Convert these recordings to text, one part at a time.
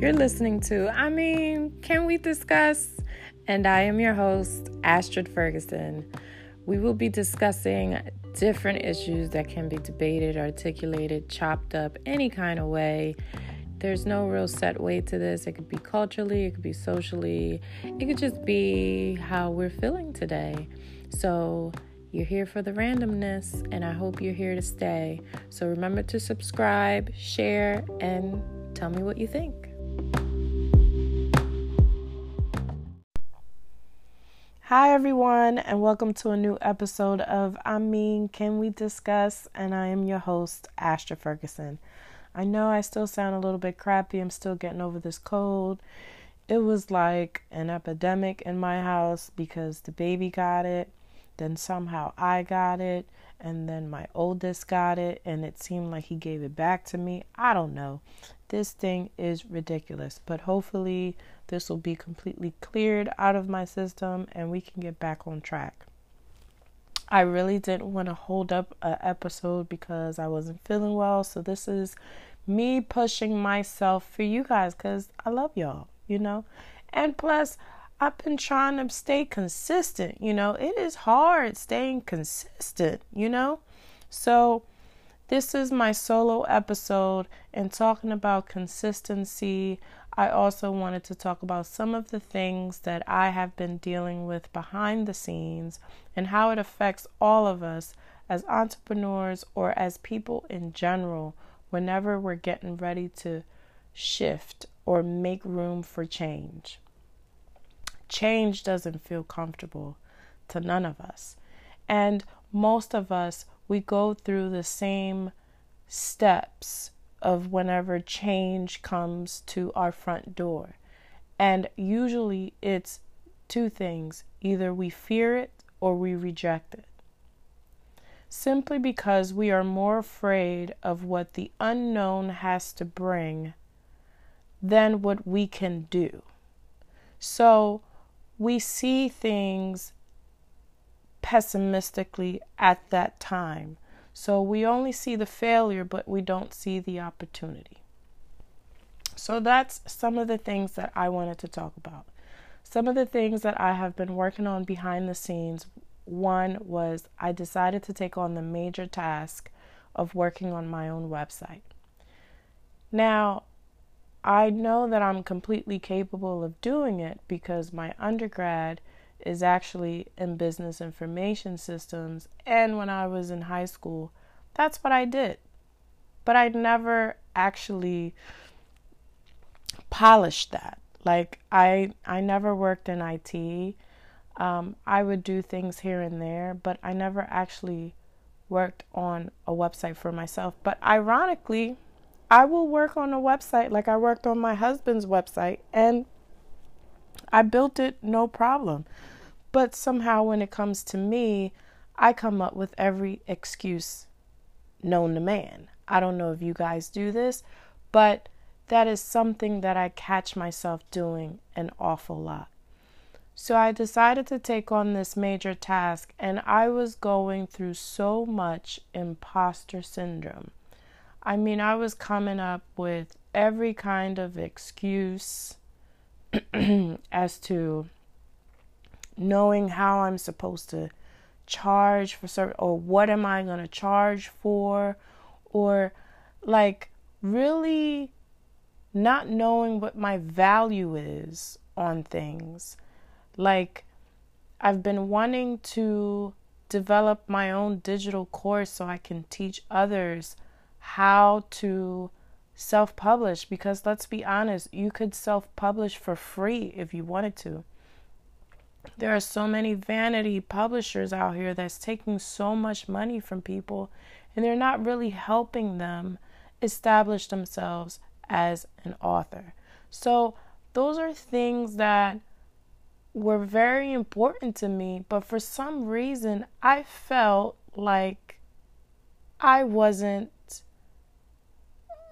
You're listening to, I mean, can we discuss? And I am your host, Astrid Ferguson. We will be discussing different issues that can be debated, articulated, chopped up any kind of way. There's no real set way to this. It could be culturally, it could be socially, it could just be how we're feeling today. So, you're here for the randomness, and I hope you're here to stay. So, remember to subscribe, share, and tell me what you think. Hi, everyone, and welcome to a new episode of I Mean, Can We Discuss? And I am your host, Astra Ferguson. I know I still sound a little bit crappy. I'm still getting over this cold. It was like an epidemic in my house because the baby got it, then somehow I got it, and then my oldest got it, and it seemed like he gave it back to me. I don't know. This thing is ridiculous, but hopefully this will be completely cleared out of my system and we can get back on track. I really didn't want to hold up an episode because I wasn't feeling well. So this is me pushing myself for you guys because I love y'all, you know? And plus, I've been trying to stay consistent, you know? It is hard staying consistent, you know? So this is my solo episode and talking about consistency I also wanted to talk about some of the things that I have been dealing with behind the scenes and how it affects all of us as entrepreneurs or as people in general whenever we're getting ready to shift or make room for change. Change doesn't feel comfortable to none of us. And most of us, we go through the same steps of whenever change comes to our front door. And usually it's two things either we fear it or we reject it. Simply because we are more afraid of what the unknown has to bring than what we can do. So we see things pessimistically at that time. So we only see the failure, but we don't see the opportunity. So that's some of the things that I wanted to talk about. Some of the things that I have been working on behind the scenes. One was I decided to take on the major task of working on my own website. Now, I know that I'm completely capable of doing it because my undergrad is actually in business information systems. And when I was in high school, that's what I did. But I never actually polished that. Like I I never worked in IT. Um, I would do things here and there, but I never actually worked on a website for myself. But ironically, I will work on a website like I worked on my husband's website and I built it no problem. But somehow, when it comes to me, I come up with every excuse known to man. I don't know if you guys do this, but that is something that I catch myself doing an awful lot. So I decided to take on this major task, and I was going through so much imposter syndrome. I mean, I was coming up with every kind of excuse as to knowing how I'm supposed to charge for service or what am I going to charge for or like really not knowing what my value is on things. Like I've been wanting to develop my own digital course so I can teach others how to self publish because let's be honest, you could self publish for free if you wanted to. There are so many vanity publishers out here that's taking so much money from people and they're not really helping them establish themselves as an author. So, those are things that were very important to me, but for some reason, I felt like I wasn't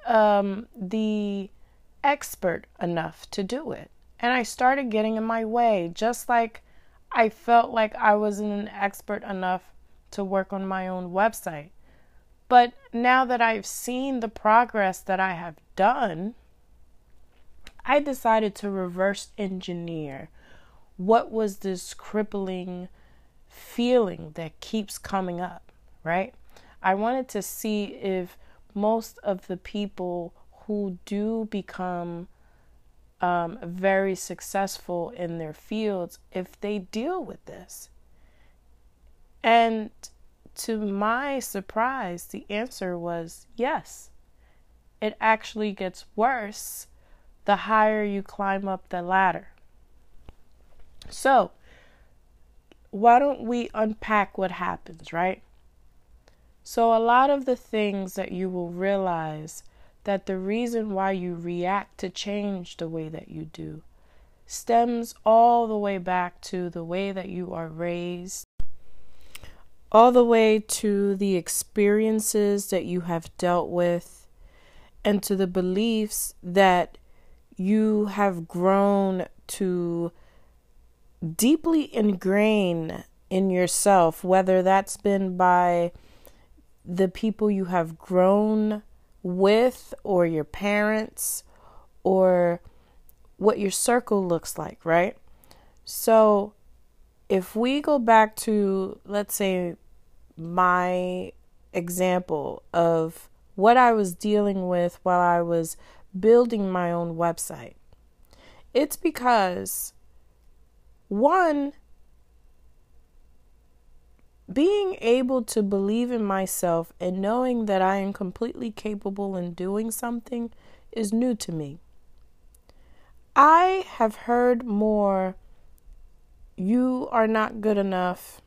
um, the expert enough to do it. And I started getting in my way, just like I felt like I wasn't an expert enough to work on my own website. But now that I've seen the progress that I have done, I decided to reverse engineer what was this crippling feeling that keeps coming up, right? I wanted to see if most of the people who do become um, very successful in their fields, if they deal with this. And to my surprise, the answer was yes. It actually gets worse the higher you climb up the ladder. So, why don't we unpack what happens, right? So, a lot of the things that you will realize that the reason why you react to change the way that you do stems all the way back to the way that you are raised, all the way to the experiences that you have dealt with, and to the beliefs that you have grown to deeply ingrain in yourself, whether that's been by the people you have grown with, or your parents, or what your circle looks like, right? So, if we go back to, let's say, my example of what I was dealing with while I was building my own website. It's because, one, being able to believe in myself and knowing that I am completely capable in doing something is new to me. I have heard more, you are not good enough,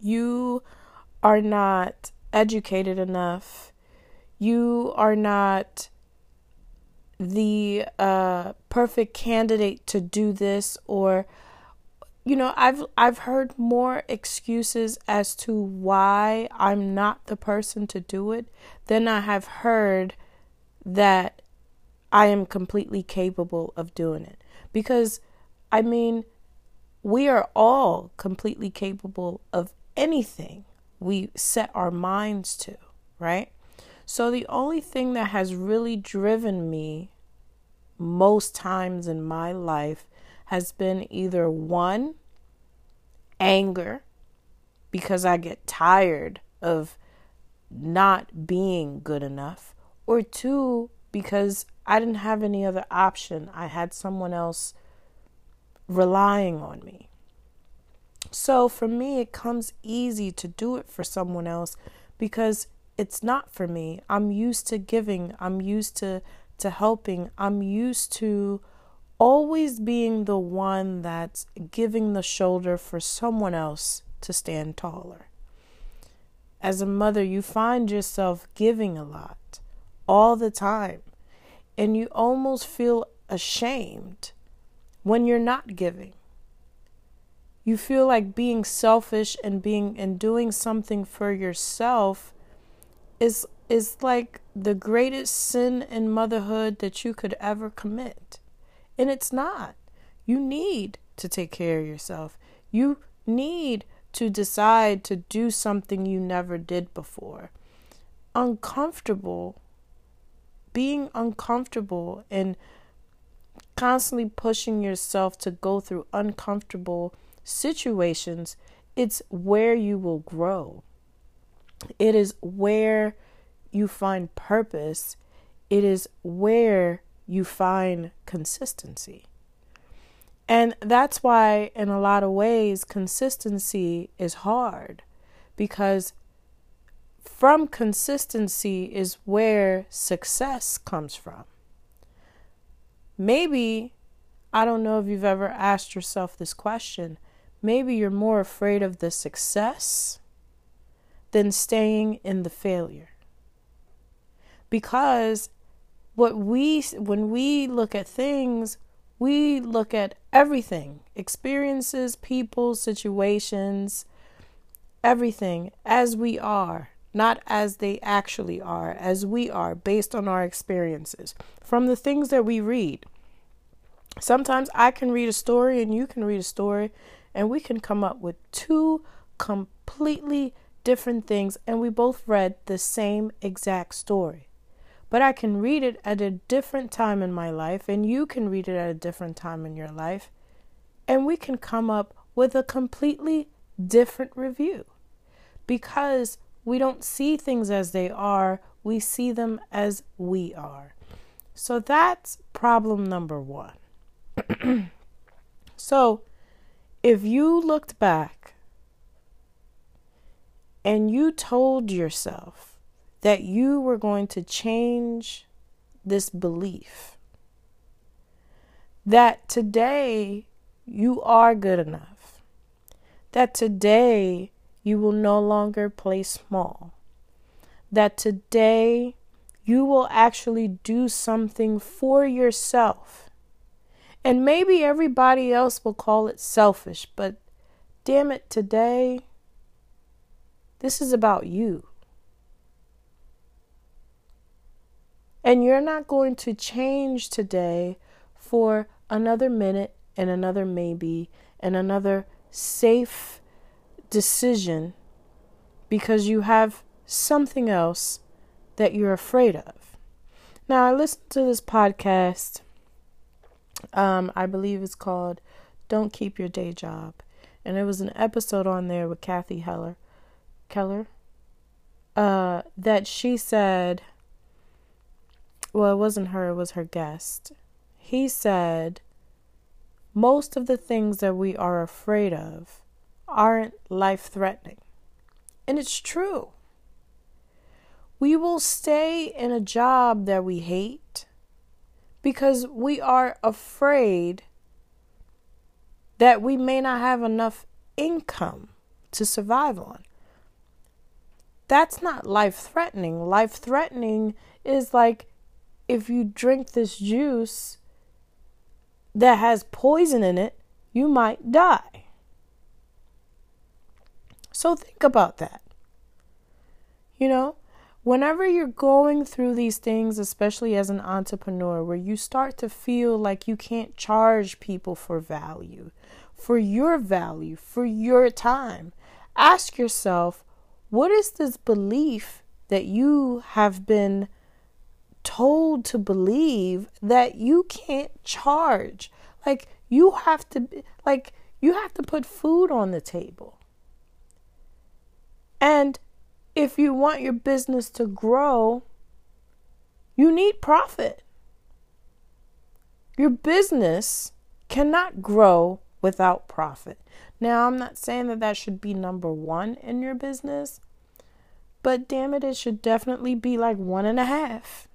you are not educated enough, you are not the uh, perfect candidate to do this or you know i've i've heard more excuses as to why i'm not the person to do it than i have heard that i am completely capable of doing it. Because i mean we are all completely capable of anything we set our minds to right? So the only thing that has really driven me most times in my life has been either one, anger, because I get tired of not being good enough, or two, because I didn't have any other option. I had someone else relying on me. So for me, it comes easy to do it for someone else because it's not for me. I'm used to giving, I'm used to, to helping. I'm used to always being the one that's giving the shoulder for someone else to stand taller. As a mother, you find yourself giving a lot all the time, and you almost feel ashamed when you're not giving. You feel like being selfish and being and doing something for yourself is is like the greatest sin in motherhood that you could ever commit. And it's not. You need to take care of yourself. You need to decide to do something you never did before. Uncomfortable, being uncomfortable and constantly pushing yourself to go through uncomfortable situations, it's where you will grow. It is where you find purpose, it is where you find consistency. And that's why, in a lot of ways, consistency is hard because from consistency is where success comes from. Maybe, I don't know if you've ever asked yourself this question, maybe you're more afraid of the success than staying in the failure because what we when we look at things we look at everything experiences people situations everything as we are not as they actually are as we are based on our experiences. From the things that we read. Sometimes i can read a story and you can read a story and we can come up with two completely different things and we both read the same exact story but I can read it at a different time in my life, and you can read it at a different time in your life, and we can come up with a completely different review because we don't see things as they are, we see them as we are. So that's problem number one. so if you looked back and you told yourself that you were going to change this belief, that today you are good enough, that today you will no longer play small, that today you will actually do something for yourself. And maybe everybody else will call it selfish, but damn it, today, this is about you. And you're not going to change today for another minute and another maybe and another safe decision because you have something else that you're afraid of. Now, I listened to this podcast. Um, I believe it's called Don't Keep Your Day Job. And there was an episode on there with Cathy Heller, Keller uh, that she said, well, it wasn't her, it was her guest. He said, most of the things that we are afraid of aren't life threatening. And it's true. We will stay in a job that we hate because we are afraid that we may not have enough income to survive on. That's not life threatening. Life threatening is like if you drink this juice that has poison in it, you might die. So think about that. You know, whenever you're going through these things, especially as an entrepreneur, where you start to feel like you can't charge people for value, for your value, for your time, ask yourself what is this belief that you have been told to believe that you can't charge? Like, you have to, like, you have to put food on the table. And if you want your business to grow, you need profit. Your business cannot grow without profit. Now, I'm not saying that that should be number one in your business, but damn it, it should definitely be like one and a half.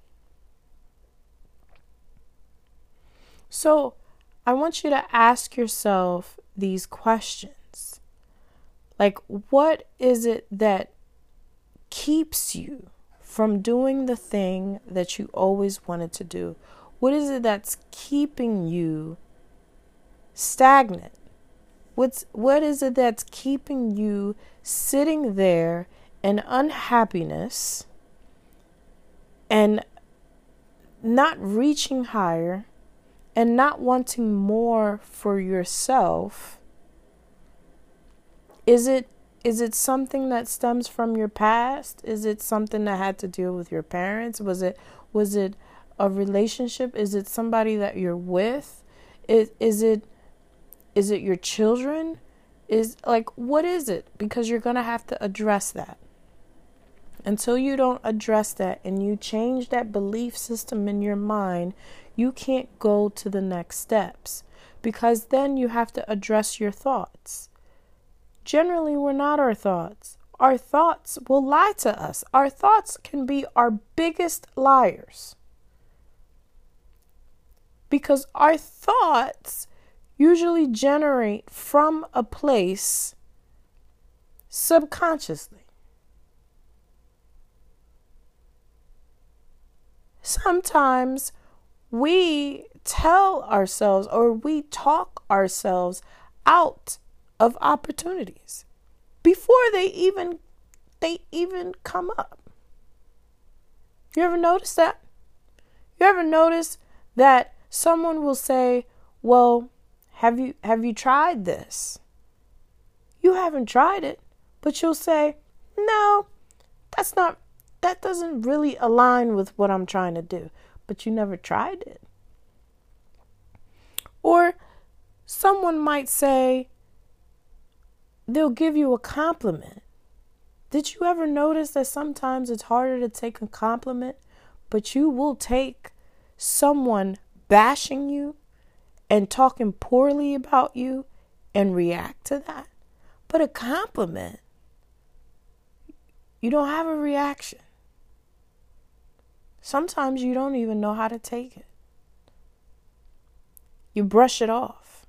So, I want you to ask yourself these questions. Like, what is it that keeps you from doing the thing that you always wanted to do? What is it that's keeping you stagnant? What's what is it that's keeping you sitting there in unhappiness and not reaching higher and not wanting more for yourself? Is it is it something that stems from your past? Is it something that had to deal with your parents? Was it was it a relationship? Is it somebody that you're with? Is is it is it your children? Is like what is it? Because you're going to have to address that. Until you don't address that and you change that belief system in your mind, you can't go to the next steps because then you have to address your thoughts generally we're not our thoughts. Our thoughts will lie to us. Our thoughts can be our biggest liars. Because our thoughts usually generate from a place subconsciously. Sometimes we tell ourselves or we talk ourselves out of opportunities before they even they even come up. You ever notice that? You ever notice that someone will say, "Well, have you have you tried this?" You haven't tried it, but you'll say, "No, that's not that doesn't really align with what I'm trying to do, but you never tried it. Or someone might say, they'll give you a compliment. Did you ever notice that sometimes it's harder to take a compliment, but you will take someone bashing you and talking poorly about you and react to that? But a compliment, you don't have a reaction. Sometimes you don't even know how to take it. You brush it off.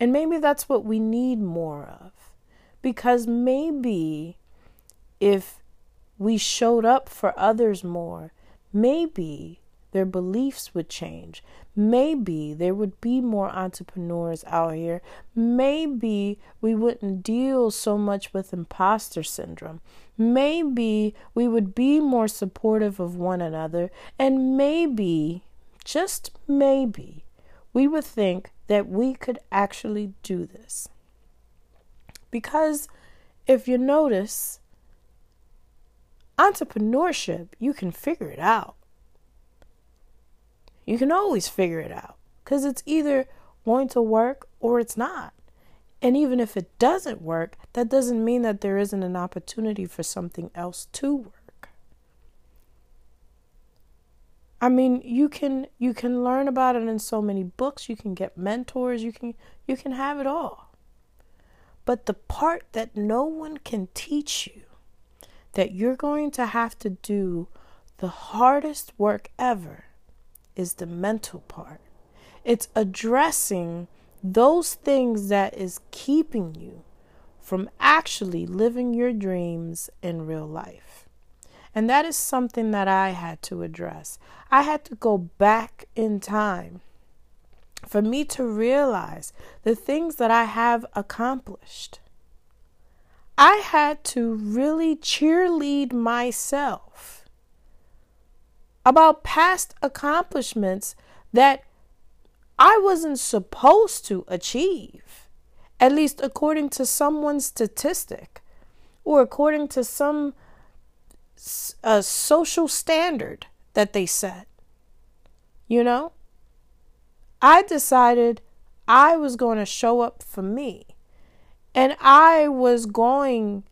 And maybe that's what we need more of. Because maybe if we showed up for others more, maybe their beliefs would change. Maybe there would be more entrepreneurs out here. Maybe we wouldn't deal so much with imposter syndrome. Maybe we would be more supportive of one another. And maybe, just maybe, we would think that we could actually do this. Because if you notice, entrepreneurship, you can figure it out. You can always figure it out because it's either going to work or it's not. And even if it doesn't work, that doesn't mean that there isn't an opportunity for something else to work. I mean, you can you can learn about it in so many books, you can get mentors, you can you can have it all. But the part that no one can teach you that you're going to have to do the hardest work ever is the mental part. It's addressing those things that is keeping you from actually living your dreams in real life. And that is something that I had to address. I had to go back in time for me to realize the things that I have accomplished. I had to really cheerlead myself about past accomplishments that I wasn't supposed to achieve, at least according to someone's statistic or according to some uh, social standard that they set. You know? I decided I was going to show up for me and I was going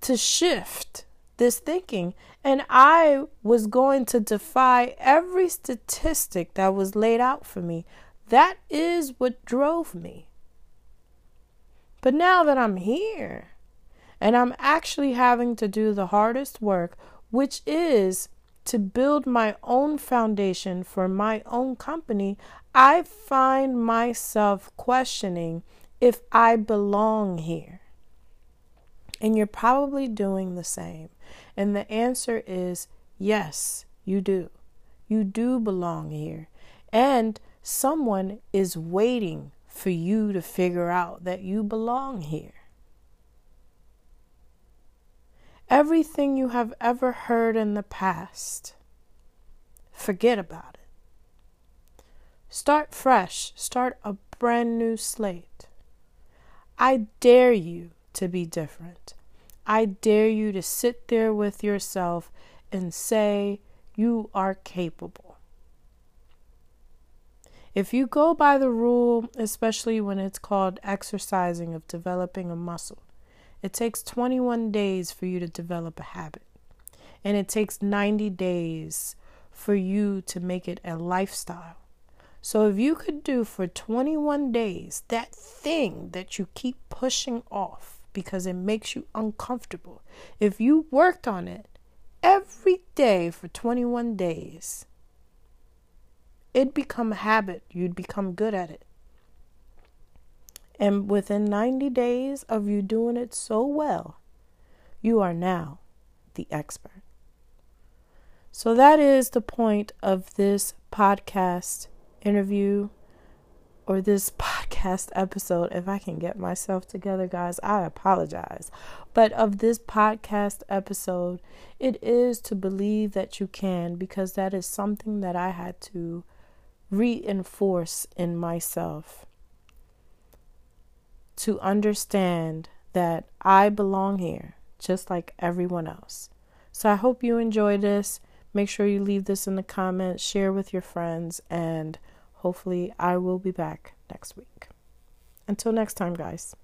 to shift this thinking. And I was going to defy every statistic that was laid out for me. That is what drove me. But now that I'm here and I'm actually having to do the hardest work, which is to build my own foundation for my own company, I find myself questioning if I belong here. And you're probably doing the same. And the answer is yes, you do. You do belong here. And someone is waiting for you to figure out that you belong here. Everything you have ever heard in the past, forget about it. Start fresh, start a brand new slate. I dare you to be different. I dare you to sit there with yourself and say you are capable. If you go by the rule, especially when it's called exercising of developing a muscle, it takes 21 days for you to develop a habit. And it takes 90 days for you to make it a lifestyle. So if you could do for 21 days that thing that you keep pushing off because it makes you uncomfortable, if you worked on it every day for 21 days, it'd become a habit. You'd become good at it. And within 90 days of you doing it so well, you are now the expert. So that is the point of this podcast interview or this podcast episode, if I can get myself together, guys, I apologize. But of this podcast episode, it is to believe that you can because that is something that I had to reinforce in myself to understand that I belong here just like everyone else. So I hope you enjoy this. Make sure you leave this in the comments, share with your friends, and hopefully I will be back next week. Until next time, guys.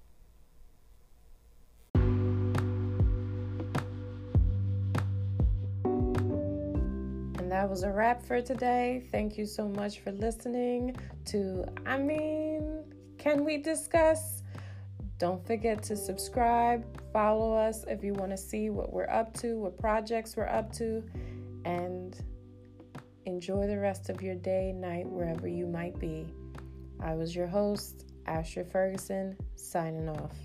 That was a wrap for today. Thank you so much for listening to I mean, can we discuss? Don't forget to subscribe, follow us if you want to see what we're up to, what projects we're up to, and enjoy the rest of your day, night, wherever you might be. I was your host, Asher Ferguson, signing off.